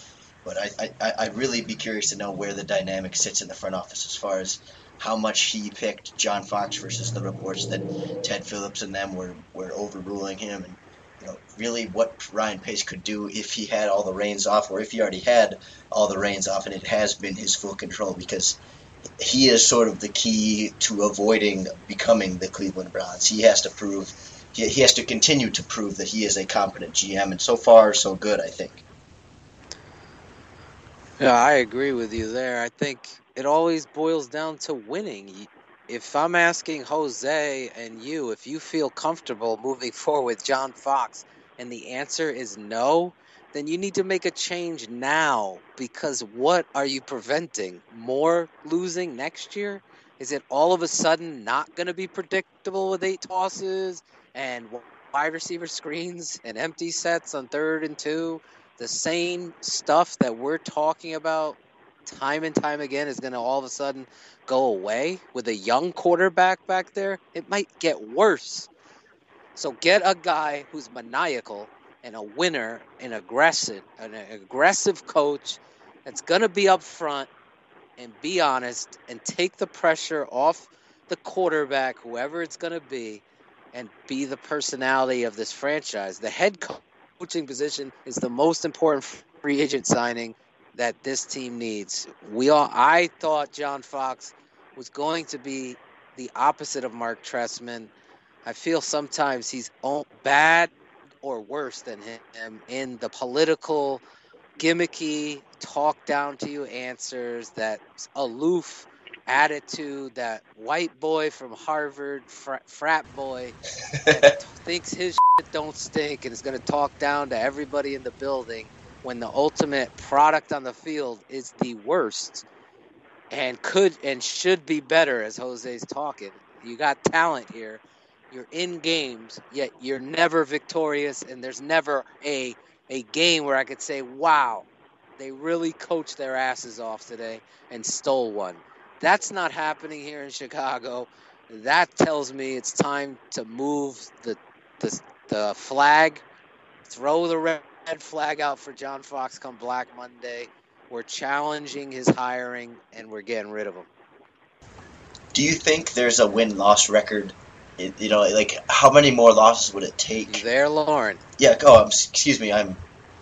But I, I, I'd really be curious to know where the dynamic sits in the front office as far as how much he picked John Fox versus the reports that Ted Phillips and them were, were overruling him, and you know really what Ryan Pace could do if he had all the reins off, or if he already had all the reins off, and it has been his full control because he is sort of the key to avoiding becoming the Cleveland Browns. He has to prove, he, he has to continue to prove that he is a competent GM, and so far so good, I think. Yeah, I agree with you there. I think it always boils down to winning. If I'm asking Jose and you if you feel comfortable moving forward with John Fox and the answer is no, then you need to make a change now because what are you preventing? More losing next year? Is it all of a sudden not going to be predictable with eight tosses and wide receiver screens and empty sets on third and two? The same stuff that we're talking about time and time again is going to all of a sudden go away with a young quarterback back there? It might get worse. So get a guy who's maniacal and a winner, and aggressive, an aggressive coach that's going to be up front and be honest and take the pressure off the quarterback, whoever it's going to be, and be the personality of this franchise. The head coaching position is the most important free agent signing that this team needs. We all, I thought John Fox was going to be the opposite of Mark Trestman. I feel sometimes he's bad or worse than him in the political, gimmicky, talk down to you answers, that aloof attitude, that white boy from Harvard, frat, frat boy, that thinks his shit don't stink and is going to talk down to everybody in the building when the ultimate product on the field is the worst and could and should be better as Jose's talking. You got talent here you're in games, yet you're never victorious, and there's never a a game where I could say, "Wow, they really coached their asses off today and stole one." That's not happening here in Chicago. That tells me it's time to move the the, the flag, throw the red flag out for John Fox come Black Monday. We're challenging his hiring, and we're getting rid of him. Do you think there's a win loss record It, you know, like how many more losses would it take? There, Lorin. Yeah. Oh, I'm, excuse me. I'm.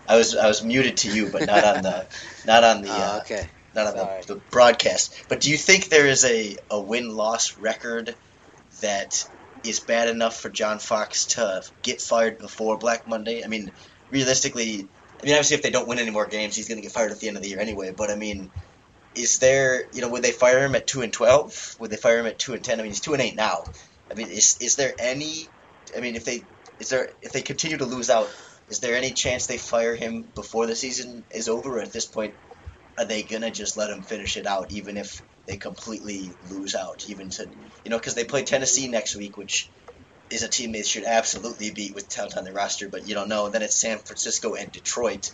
I was I was muted to you, but not on the not on the Oh, uh, okay. Not on the, the broadcast. But do you think there is a, a win loss record that is bad enough for John Fox to get fired before Black Monday? I mean, realistically, I mean, obviously, if they don't win any more games, he's going to get fired at the end of the year anyway. But I mean, is there, you know, would they fire him at two and twelve? Would they fire him at two and ten? I mean, he's two and eight now. I mean, is is there any? I mean, if they is there if they continue to lose out, is there any chance they fire him before the season is over? Or at this point, are they gonna just let him finish it out, even if they completely lose out? Even to you know, because they play Tennessee next week, which is a team they should absolutely beat with talent on their roster, but you don't know. And then it's San Francisco and Detroit.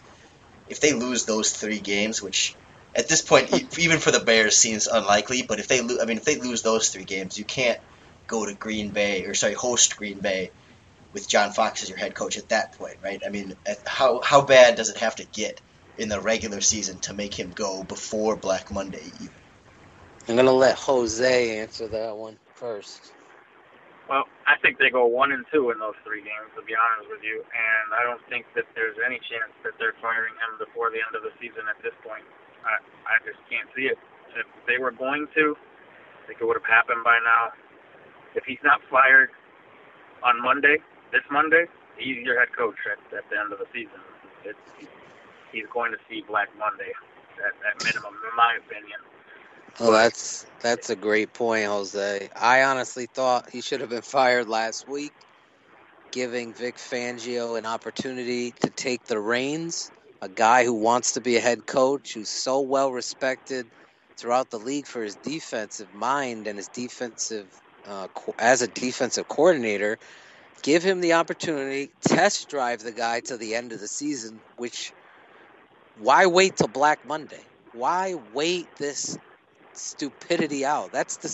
If they lose those three games, which at this point, even for the Bears, seems unlikely, but if they lose, I mean, if they lose those three games, you can't go to Green Bay or sorry, host Green Bay with John Fox as your head coach at that point, right? I mean, how how bad does it have to get in the regular season to make him go before Black Monday? Even? I'm gonna let Jose answer that one first. Well, I think they go one and two in those three games, to be honest with you, and I don't think that there's any chance that they're firing him before the end of the season at this point. I, I just can't see it. If they were going to, I think it would have happened by now. If he's not fired on Monday, this Monday, he's your head coach at, at the end of the season. It's, he's going to see Black Monday at, at minimum, in my opinion. Well, that's that's a great point, Jose. I honestly thought he should have been fired last week, giving Vic Fangio an opportunity to take the reins. A guy who wants to be a head coach, who's so well respected throughout the league for his defensive mind and his defensive uh, as a defensive coordinator. Give him the opportunity, test drive the guy to the end of the season. Which, why wait till Black Monday? Why wait this stupidity out. That's the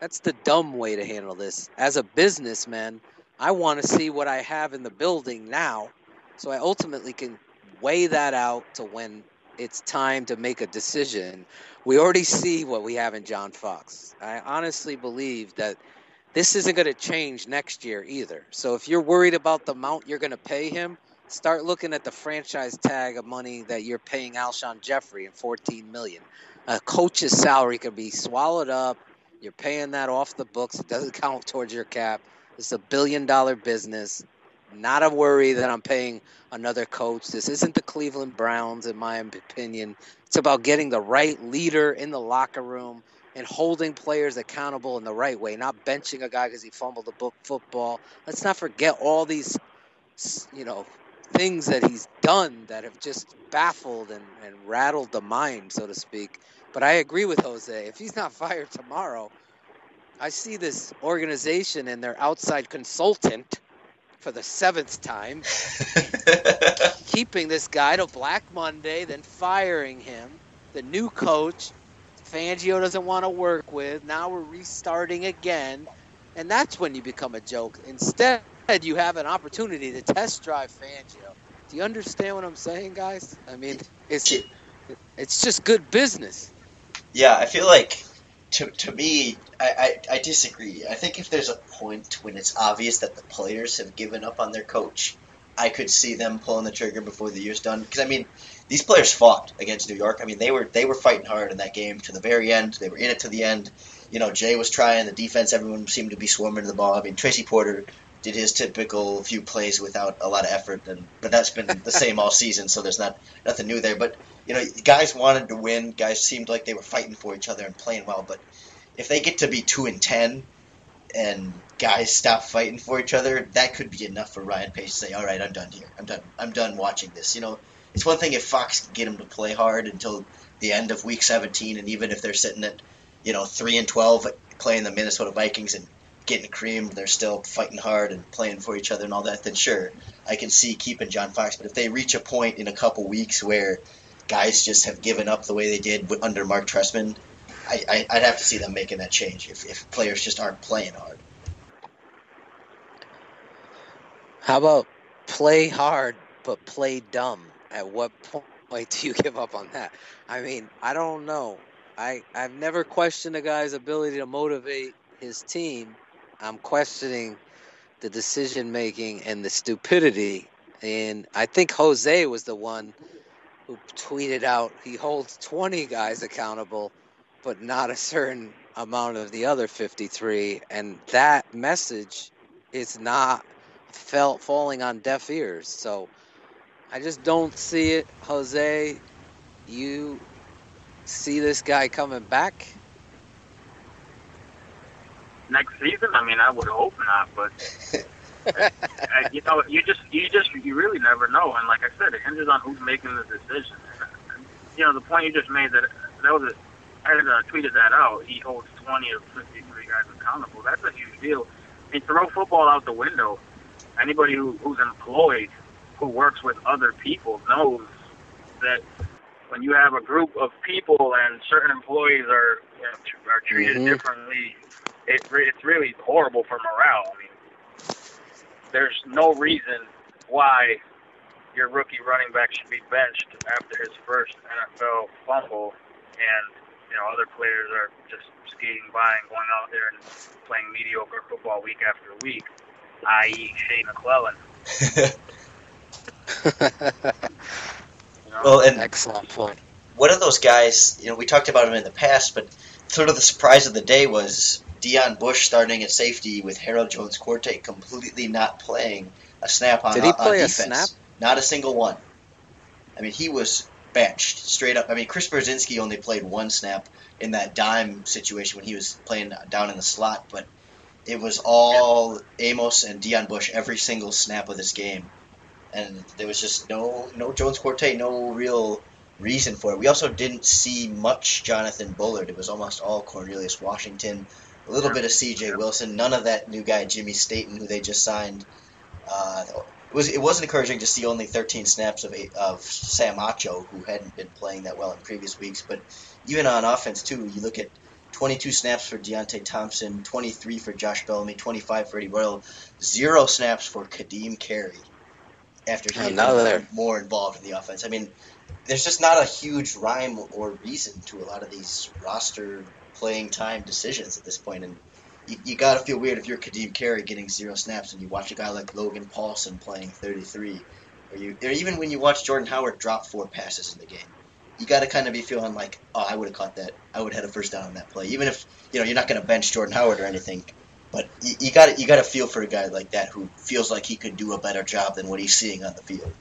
that's the dumb way to handle this. As a businessman, I want to see what I have in the building now, so I ultimately can weigh that out to when it's time to make a decision. We already see what we have in John Fox. I honestly believe that this isn't going to change next year either. So if you're worried about the amount you're going to pay him, start looking at the franchise tag of money that you're paying Alshon Jeffery in 14 million a coach's salary can be swallowed up. You're paying that off the books. It doesn't count towards your cap. It's a billion dollar business. Not a worry that I'm paying another coach. This isn't the Cleveland Browns, in my opinion. It's about getting the right leader in the locker room and holding players accountable in the right way, not benching a guy because he fumbled a book football. Let's not forget all these, you know, things that he's done that have just baffled and, and rattled the mind, so to speak. But I agree with Jose. If he's not fired tomorrow, I see this organization and their outside consultant for the seventh time keeping this guy to Black Monday, then firing him. The new coach, Fangio doesn't want to work with. Now we're restarting again. And that's when you become a joke. Instead, you have an opportunity to test drive Fangio. Do you understand what I'm saying, guys? I mean, it's it's just good business. Yeah, I feel like to to me, I, I, I disagree. I think if there's a point when it's obvious that the players have given up on their coach, I could see them pulling the trigger before the year's done. Because I mean, these players fought against New York. I mean, they were they were fighting hard in that game to the very end. They were in it to the end. You know, Jay was trying the defense. Everyone seemed to be swarming to the ball. I mean, Tracy Porter did his typical few plays without a lot of effort, and but that's been the same all season. So there's not nothing new there. But you know, guys wanted to win. Guys seemed like they were fighting for each other and playing well. But if they get to be two and ten, and guys stop fighting for each other, that could be enough for Ryan Pace to say, "All right, I'm done here. I'm done. I'm done watching this." You know, it's one thing if Fox can get him to play hard until the end of Week 17, and even if they're sitting at, you know, three and 12, playing the Minnesota Vikings and getting creamed, they're still fighting hard and playing for each other and all that. Then sure, I can see keeping John Fox. But if they reach a point in a couple weeks where guys just have given up the way they did under Mark Trestman, I, I'd have to see them making that change if, if players just aren't playing hard. How about play hard but play dumb? At what point do you give up on that? I mean, I don't know. I I've never questioned a guy's ability to motivate his team. I'm questioning the decision making and the stupidity. And I think Jose was the one who tweeted out he holds 20 guys accountable, but not a certain amount of the other 53. And that message is not felt falling on deaf ears. So I just don't see it, Jose. You see this guy coming back? Next season, I mean, I would hope not, but uh, you know, you just, you just, you really never know. And like I said, it hinges on who's making the decision. You know, the point you just made that that was a, I had uh, tweeted that out. He holds 20 of 53 guys accountable. That's a huge deal. I mean, throw football out the window. Anybody who, who's employed, who works with other people, knows that when you have a group of people and certain employees are you know, are treated mm-hmm. differently, it, it's really horrible for morale. I mean, there's no reason why your rookie running back should be benched after his first NFL fumble, and you know other players are just skating by and going out there and playing mediocre football week after week, i.e. Shane McClellin. Well, and excellent point. One of those guys, you know, we talked about him in the past, but sort of the surprise of the day was Deon Bush starting at safety with Harold Jones Quartey completely not playing a snap on, Did he uh, play on defense. A snap? Not a single one. I mean, he was benched straight up. I mean, Chris Prosinski only played one snap in that dime situation when he was playing down in the slot, but it was all Amos and Deon Bush every single snap of this game and there was just no no Jones Quartey, no real reason for it. We also didn't see much Jonathan Bullard. It was almost all Cornelius Washington, a little bit of C.J. Wilson, none of that new guy Jimmy Staten who they just signed. Uh, it was it was encouraging to see only 13 snaps of of Sam Acho, who hadn't been playing that well in previous weeks. But even on offense too, you look at 22 snaps for Deonte Thompson, 23 for Josh Bellamy, 25 for Eddie Royal, zero snaps for Ka'Deem Carey after he got more involved in the offense. I mean, there's just not a huge rhyme or reason to a lot of these roster playing time decisions at this point, and you, you got to feel weird if you're Ka'Deem Carey getting zero snaps and you watch a guy like Logan Paulson playing 33, or you, or even when you watch Jordan Howard drop four passes in the game. You got to kind of be feeling like, oh, I would have caught that. I would have had a first down on that play. Even if you know you're not going to bench Jordan Howard or anything, but you got you got to feel for a guy like that who feels like he could do a better job than what he's seeing on the field.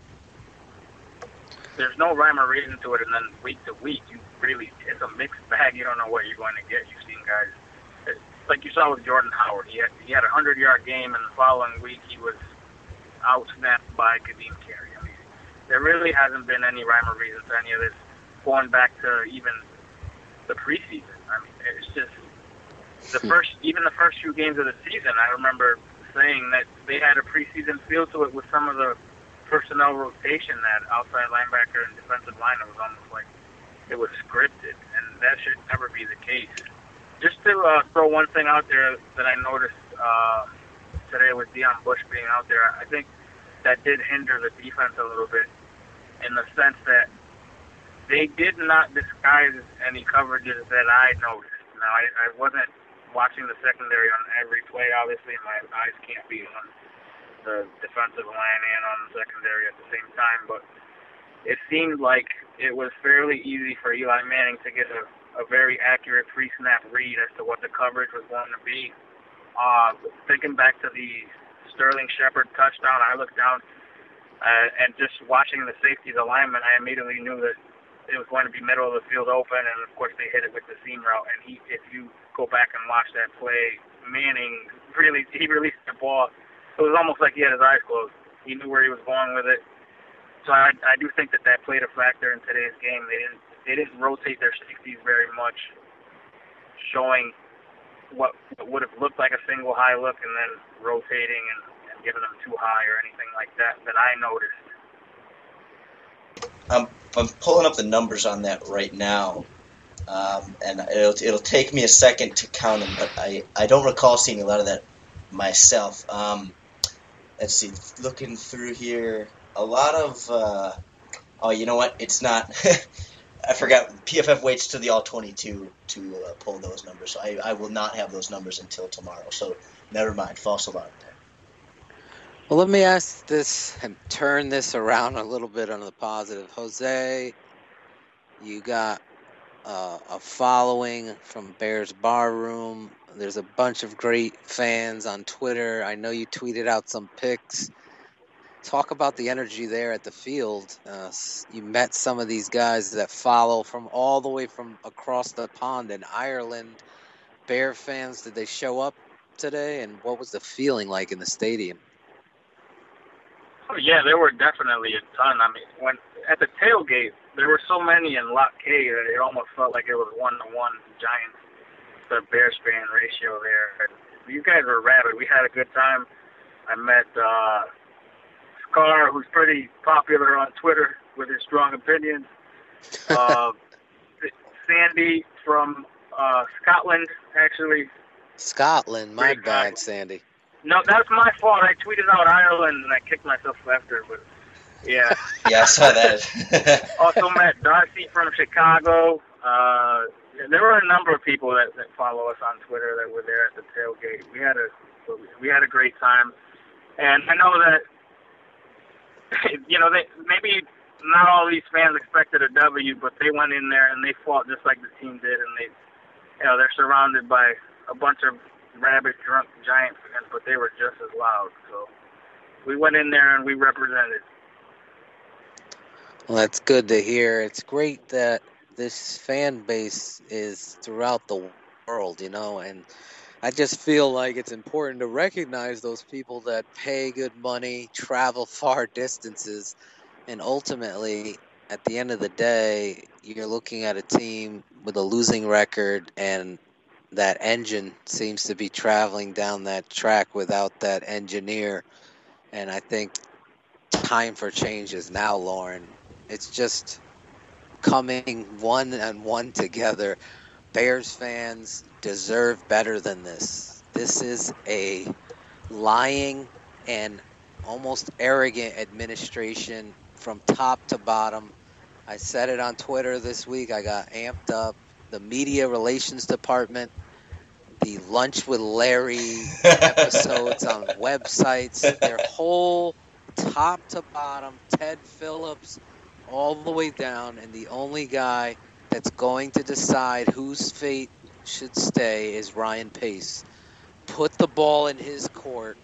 There's no rhyme or reason to it, and then week to week, you really it's a mixed bag. You don't know what you're going to get. You've seen guys like you saw with Jordan Howard. He had he had a hundred yard game, and the following week he was out snapped by Ka'Deem Carey. I mean, there really hasn't been any rhyme or reason to any of this, going back to even the preseason. I mean, it's just the hmm. first, even the first few games of the season, I remember saying that they had a preseason feel to it with some of the personnel rotation. That outside linebacker and defensive line, it was almost like it was scripted, and that should never be the case. Just to uh, throw one thing out there that I noticed uh, today with Deon Bush being out there, I think that did hinder the defense a little bit in the sense that they did not disguise any coverages that I noticed. Now, I, I wasn't watching the secondary on every play. Obviously, my eyes can't be on the defensive line and on the secondary at the same time, but it seemed like it was fairly easy for Eli Manning to get a, a very accurate pre-snap read as to what the coverage was going to be. Uh, thinking back to the Sterling Shepard touchdown, I looked down uh, and just watching the safety, the lineman, I immediately knew that it was going to be middle of the field open, and of course they hit it with the seam route. And he, if you go back and watch that play, Manning really he released the ball. It was almost like he had his eyes closed. He knew where he was going with it. So I, I do think that that played a factor in today's game. They didn't they didn't rotate their safeties very much, showing what, would have looked like a single high look and then rotating and, and giving them too high or anything like that that I noticed. I'm I'm pulling up the numbers on that right now. Um, and it'll, it'll take me a second to count them, but I, I don't recall seeing a lot of that myself. Um, let's see, looking through here, a lot of, uh, oh, you know what? It's not, I forgot. PFF waits to the all 22 to uh, pull those numbers, so I, I will not have those numbers until tomorrow. So never mind, false alarm there. Well, let me ask this and turn this around a little bit on the positive. Jose, you got uh, a following from Bears Bar Room. There's a bunch of great fans on Twitter. I know you tweeted out some pics talk about the energy there at the field. Uh, you met some of these guys that follow from all the way from across the pond in Ireland. Bear fans, did they show up today? And what was the feeling like in the stadium? Oh yeah, there were definitely a ton. I mean, when at the tailgate, there were so many in Lot K that it almost felt like it was one to one Giants to Bears fan ratio there. You guys were rabid. We had a good time. I met uh Carr, who's pretty popular on Twitter with his strong opinions. Uh, Sandy from uh, Scotland, actually. Scotland, my Great bad, guy. Sandy. No, that's my fault. I tweeted out Ireland and I kicked myself after, but yeah. yeah, I saw that. also met Darcy from Chicago. Uh, there were a number of people that, that follow us on Twitter that were there at the tailgate. We had a we had a great time, and I know that you know, they maybe not all these fans expected a W, but they went in there and they fought just like the team did, and they, you know, they're surrounded by a bunch of rabid, drunk Giant fans, but they were just as loud. So we went in there and we represented. Well, that's good to hear. It's great that this fan base is throughout the world, you know, and I just feel like it's important to recognize those people that pay good money, travel far distances, and ultimately, at the end of the day, you're looking at a team with a losing record, and that engine seems to be traveling down that track without that engineer. And I think time for change is now, Lorin. It's just coming one and one together Bears fans deserve better than this. This is a lying and almost arrogant administration from top to bottom. I said it on Twitter this week. I got amped up. The media relations department, the lunch with Larry episodes on websites, their whole top to bottom, Ted Phillips, all the way down, and the only guy that's going to decide whose fate should stay is Ryan Pace. Put the ball in his court,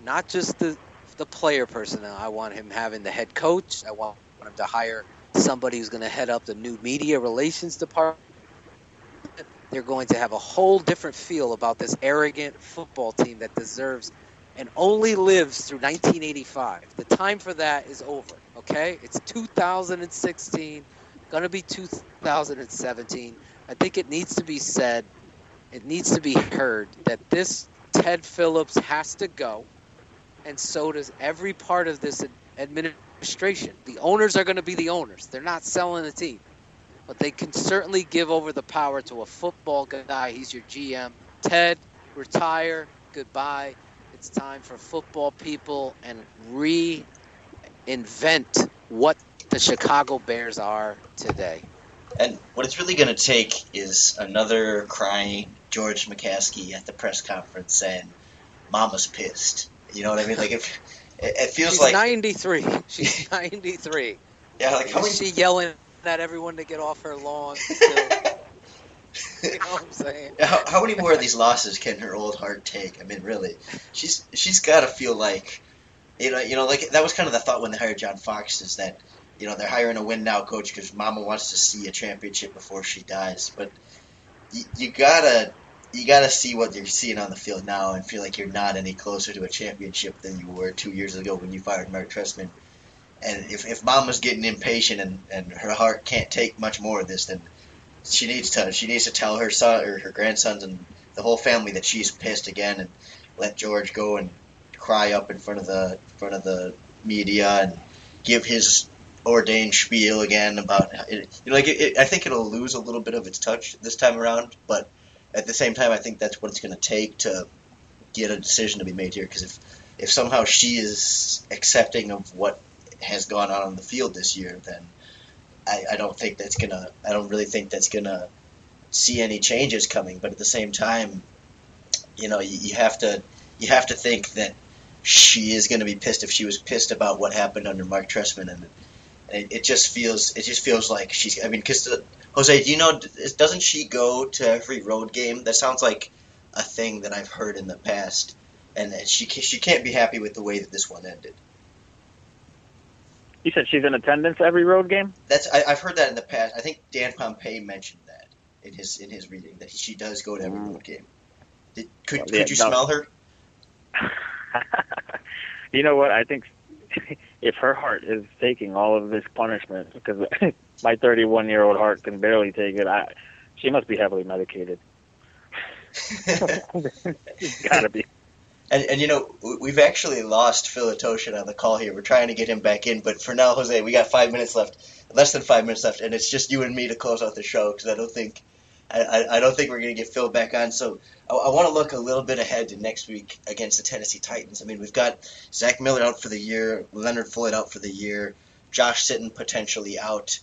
not just the the player personnel. I want him having the head coach. I want him to hire somebody who's going to head up the new media relations department. They're going to have a whole different feel about this arrogant football team that deserves and only lives through 1985. The time for that is over. Okay, it's 2016 going to be 2017. I think it needs to be said, it needs to be heard that this Ted Phillips has to go, and so does every part of this administration. The owners are going to be the owners. They're not selling the team, but they can certainly give over the power to a football guy. He's your GM. Ted, retire. Goodbye. It's time for football people and reinvent what the Chicago Bears are today. And what it's really going to take is another crying George McCaskey at the press conference saying, "Mama's pissed." You know what I mean? Like if it, it feels She's like 93. She's 93. Yeah, like how many... she yelling at everyone to get off her lawn? you know what I'm saying? How, how many more of these losses can her old heart take? I mean, really, she's she's got to feel like, you know, you know, like that was kind of the thought when they hired John Fox is that you know they're hiring a win now coach because Mama wants to see a championship before she dies. But you, you gotta you gotta see what you're seeing on the field now and feel like you're not any closer to a championship than you were two years ago when you fired Mark Trestman. And if, if Mama's getting impatient and, and her heart can't take much more of this, then she needs to she needs to tell her son or her grandsons and the whole family that she's pissed again and let George go and cry up in front of the in front of the media and give his ordained spiel again about it, you know like it, it, I think it'll lose a little bit of its touch this time around, but at the same time I think that's what it's going to take to get a decision to be made here because if if somehow she is accepting of what has gone on on the field this year, then I, I don't think that's gonna. I don't really think that's gonna see any changes coming. But at the same time, you know, you, you have to you have to think that she is going to be pissed if she was pissed about what happened under Mark Trestman, and it, it just feels it just feels like she's. I mean, because Jose, do you know? Doesn't she go to every road game? That sounds like a thing that I've heard in the past, and that she she can't be happy with the way that this one ended. You said she's in attendance every road game. That's I, have heard that in the past. I think Dan Pompei mentioned that in his in his reading that she does go to every mm. road game. Did, could yeah, could you no. smell her? you know what? I think if her heart is taking all of this punishment, because my 31 year old heart can barely take it, I she must be heavily medicated. gotta be. And, and you know, we've actually lost Phil Atoshin on the call here. We're trying to get him back in, but for now, Jose, we got five minutes left, less than five minutes left, and it's just you and me to close out the show because I don't think, I, I don't think we're going to get Phil back on. So I, I want to look a little bit ahead to next week against the Tennessee Titans. I mean, we've got Zach Miller out for the year, Leonard Floyd out for the year, Josh Sitton potentially out.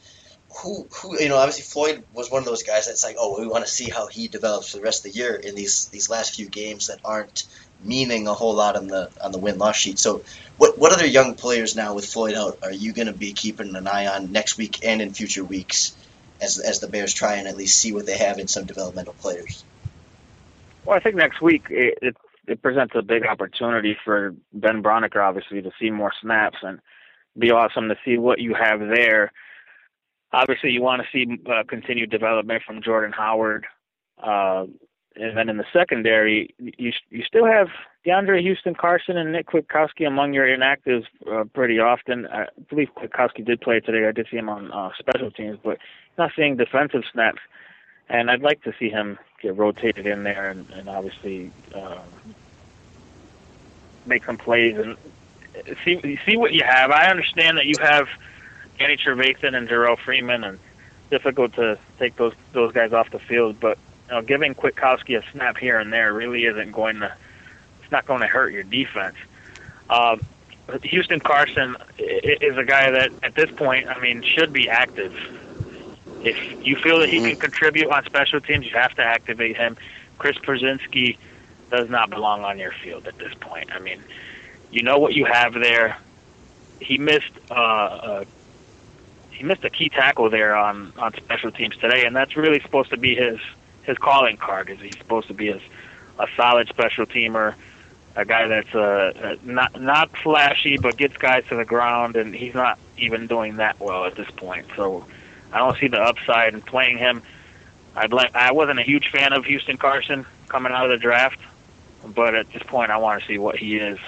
Who, who, you know, obviously Floyd was one of those guys that's like, oh, we want to see how he develops for the rest of the year in these these last few games that aren't meaning a whole lot on the on the win loss sheet. So, what what other young players now with Floyd out are you going to be keeping an eye on next week and in future weeks as as the Bears try and at least see what they have in some developmental players? Well, I think next week it it, it presents a big opportunity for Ben Braunecker, obviously, to see more snaps and be awesome to see what you have there. Obviously, you want to see uh, continued development from Jordan Howard. Uh, and then in the secondary, you you still have DeAndre Houston Carson and Nick Kwiatkowski among your inactives uh, pretty often. I believe Kwiatkowski did play today. I did see him on uh, special teams, but not seeing defensive snaps. And I'd like to see him get rotated in there and, and obviously uh, make some plays and see see what you have. I understand that you have Danny Trevathan and Jerrell Freeman, and difficult to take those those guys off the field, but you know, giving Kwiatkowski a snap here and there really isn't going to. It's not going to hurt your defense. Uh, Houston Carson is a guy that, at this point, I mean, should be active. If you feel that he can mm-hmm. contribute on special teams, you have to activate him. Chris Prosinski does not belong on your field at this point. I mean, you know what you have there. He missed uh, uh, he missed a key tackle there on on special teams today, and that's really supposed to be his his calling card. Is he's supposed to be a, a solid special teamer, a guy that's uh, not not flashy but gets guys to the ground, and he's not even doing that well at this point. So I don't see the upside in playing him. I'd like. I wasn't a huge fan of Houston Carson coming out of the draft, but at this point, I want to see what he is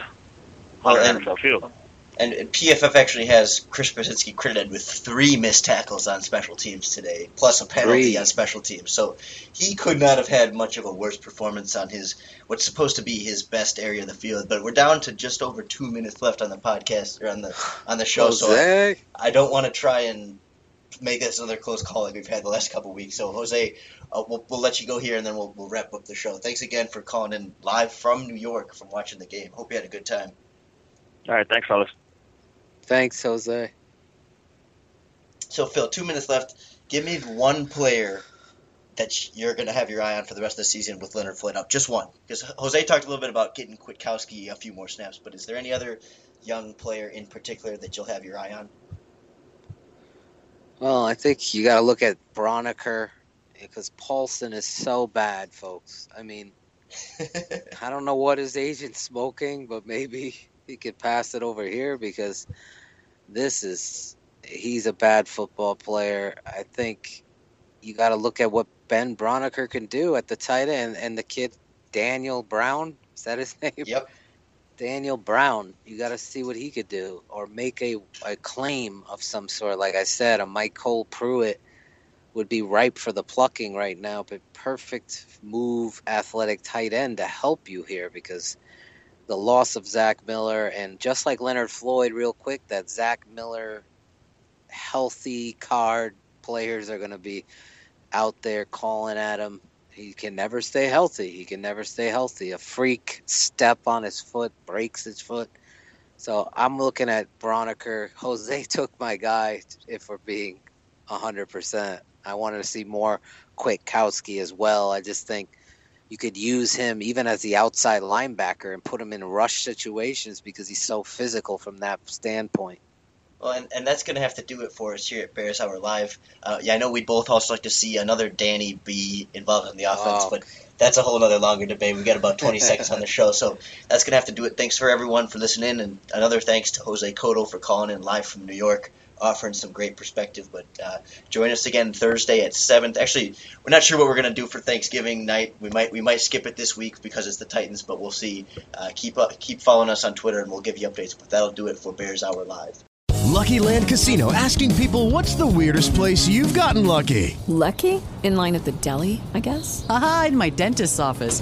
on well, the NFL field. And PFF actually has Chris Prosinski credited with three missed tackles on special teams today, plus a penalty three. on special teams. So he could not have had much of a worse performance on his what's supposed to be his best area of the field. But we're down to just over two minutes left on the podcast or on the on the show. Jose. So I, I don't want to try and make this another close call like we've had the last couple weeks. So Jose, uh, we'll, we'll let you go here and then we'll, we'll wrap up the show. Thanks again for calling in live from New York from watching the game. Hope you had a good time. All right, thanks, fellas. Thanks, Jose. So, Phil, two minutes left. Give me one player that you're going to have your eye on for the rest of the season with Leonard Floyd up. Just one. Because Jose talked a little bit about getting Kwiatkowski a few more snaps, but is there any other young player in particular that you'll have your eye on? Well, I think you got to look at Braunecker because Paulson is so bad, folks. I mean, I don't know what his agent's smoking, but maybe he could pass it over here because this is he's a bad football player. I think you got to look at what Ben Braunecker can do at the tight end and the kid Daniel Brown. Is that his name? Yep. Daniel Brown. You got to see what he could do or make a, a claim of some sort. Like I said, a MyCole Pruitt would be ripe for the plucking right now, but perfect move, athletic tight end to help you here because the loss of Zach Miller, and just like Leonard Floyd, real quick, that Zach Miller healthy card players are going to be out there calling at him. He can never stay healthy. He can never stay healthy. A freak step on his foot breaks his foot. So I'm looking at Braunecker. Jose took my guy, if we're being 100%. I wanted to see more Kwiatkowski as well. I just think you could use him even as the outside linebacker and put him in rush situations because he's so physical from that standpoint. Well, and, and that's going to have to do it for us here at Bears Hour Live. Uh, yeah, I know we'd both also like to see another Danny be involved in the offense, Oh. but that's a whole other longer debate. We've got about 20 seconds on the show, so that's going to have to do it. Thanks for everyone for listening, and another thanks to Jose Cotto for calling in live from New York, offering some great perspective. But uh, join us again Thursday at 7th. Actually, we're not sure what we're going to do for Thanksgiving night. We might we might skip it this week because it's the Titans, but we'll see. Uh, keep up, keep following us on Twitter, and we'll give you updates. But that'll do it for Bears Hour Live. Lucky Land Casino asking people what's the weirdest place you've gotten lucky? Lucky? In line at the deli, I guess? Aha, in my dentist's office.